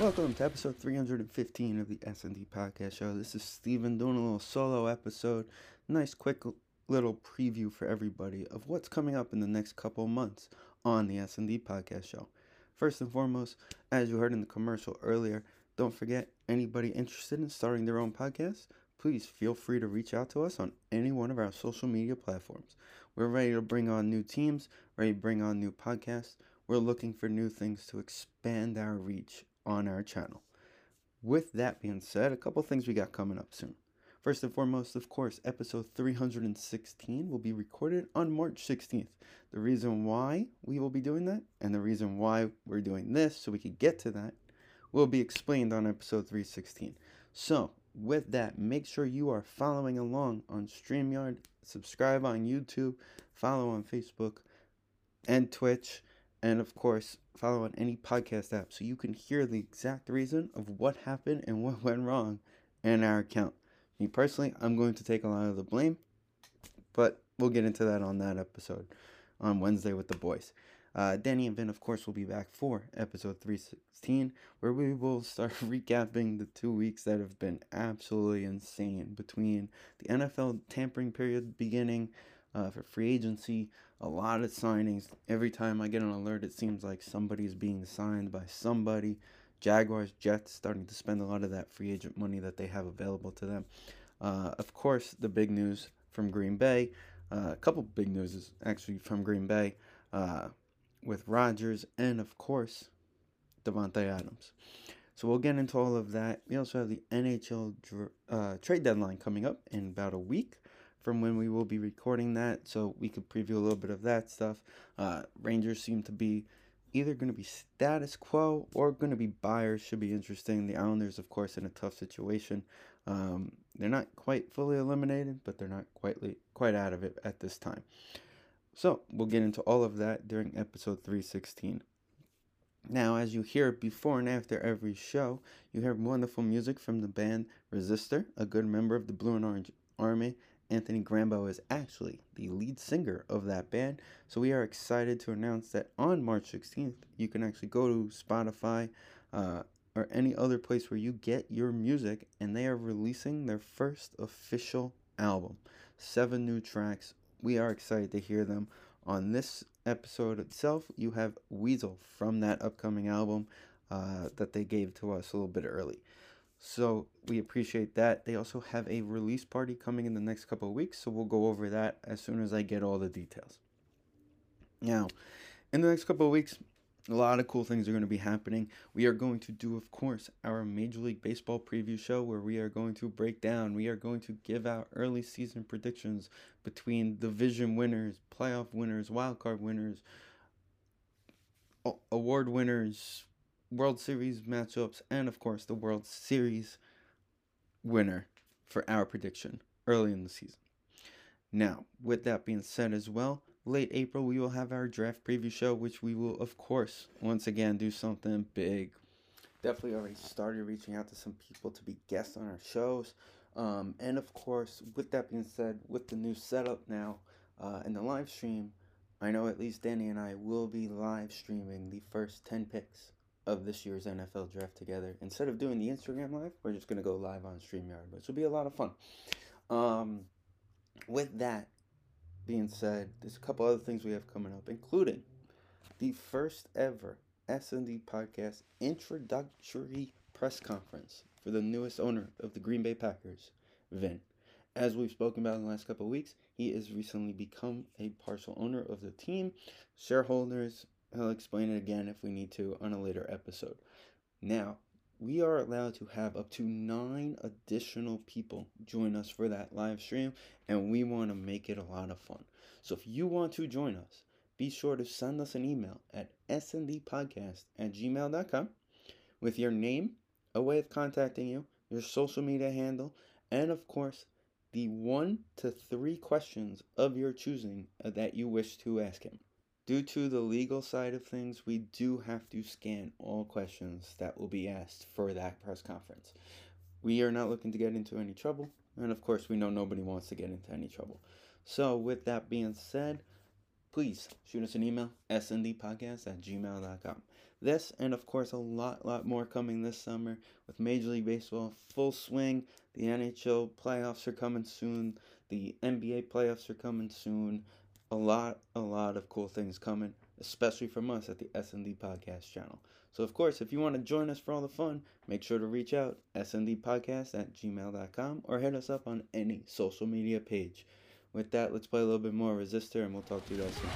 Welcome to episode 315 of the S&D Podcast Show. This is Steven doing a little solo episode. Nice quick little preview for everybody of what's coming up in the next couple months on the S&D Podcast Show. First and foremost, as you heard in the commercial earlier, don't forget anybody interested in starting their own podcast, please feel free to reach out to us on any one of our social media platforms. We're ready to bring on new teams, ready to bring on new podcasts. We're looking for new things to expand our reach on our channel. With that being said, a couple things we got coming up soon. First and foremost, of course, episode 316 will be recorded on March 16th. The reason why we will be doing that and the reason why we're doing this so we can get to that will be explained on episode 316. So, with that, make sure you are following along on StreamYard, subscribe on YouTube, follow on Facebook and Twitch and of course follow on any podcast app so you can hear the exact reason of what happened and what went wrong in our account. Me personally, I'm going to take a lot of the blame, but we'll get into that on that episode on Wednesday with the boys. Uh, Danny and Vin, of course, will be back for episode 316, where we will start recapping the two weeks that have been absolutely insane between the NFL tampering period beginning uh, for free agency, a lot of signings. Every time I get an alert, it seems like somebody's being signed by somebody. Jaguars, Jets starting to spend a lot of that free agent money that they have available to them. Uh, of course, the big news from Green Bay. Uh, a couple big news is actually from Green Bay uh, with Rodgers and, of course, Davante Adams. So we'll get into all of that. We also have the NHL uh, trade deadline coming up in about a week from when we will be recording that, so we could preview a little bit of that stuff. Uh, Rangers seem to be either going to be status quo or going to be buyers. Should be interesting. The Islanders, of course, in a tough situation. Um, they're not quite fully eliminated, but they're not quite quite out of it at this time. So we'll get into all of that during episode 316. Now, as you hear before and after every show, you hear wonderful music from the band Resistor, a good member of the Blue and Orange Army, Anthony Grambo is actually the lead singer of that band. So we are excited to announce that on March 16th, you can actually go to Spotify uh, or any other place where you get your music, and they are releasing their first official album. Seven new tracks. We are excited to hear them. On this episode itself, you have Weasel from that upcoming album uh, that they gave to us a little bit early. So we appreciate that. They also have a release party coming in the next couple of weeks, so we'll go over that as soon as I get all the details. Now, in the next couple of weeks, a lot of cool things are going to be happening. We are going to do, of course, our Major League Baseball preview show where we are going to break down, we are going to give out early season predictions between division winners, playoff winners, wildcard winners, award winners, World Series matchups, and of course the World Series winner for our prediction early in the season. Now, with that being said as well, late April we will have our draft preview show, which we will, of course, once again do something big. Definitely already started reaching out to some people to be guests on our shows. Um, and of course, with that being said, with the new setup now uh, in the live stream, I know at least Danny and I will be live streaming the first 10 picks of this year's NFL draft together. Instead of doing the Instagram live, we're just going to go live on StreamYard, which will be a lot of fun. Um, with that being said, there's a couple other things we have coming up, including the first ever S&D podcast introductory press conference for the newest owner of the Green Bay Packers, Vin. As we've spoken about in the last couple of weeks, he has recently become a partial owner of the team. Shareholders I'll explain it again if we need to on a later episode. Now, we are allowed to have up to nine additional people join us for that live stream, and we want to make it a lot of fun. So if you want to join us, be sure to send us an email at sndpodcast at gmail.com with your name, a way of contacting you, your social media handle, and of course, the one to three questions of your choosing that you wish to ask him. Due to the legal side of things, we do have to scan all questions that will be asked for that press conference. We are not looking to get into any trouble, and of course, we know nobody wants to get into any trouble. So, with that being said, please shoot us an email, sndpodcast at gmail.com. This, and of course, a lot, lot more coming this summer with Major League Baseball full swing. The NHL playoffs are coming soon. The NBA playoffs are coming soon. A lot, a lot of cool things coming, especially from us at the SND Podcast channel. So, of course, if you want to join us for all the fun, make sure to reach out, sndpodcast at gmail.com, or hit us up on any social media page. With that, let's play a little bit more Resistor, and we'll talk to you guys soon.